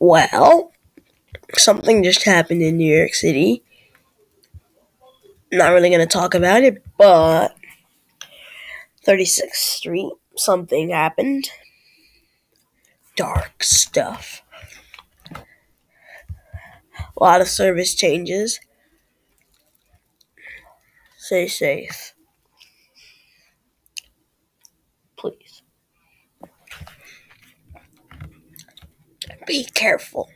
Well, something just happened in New York City. Not really going to talk about it, but 36th Street, something happened. Dark stuff. A lot of service changes. Stay safe. Please. Be careful.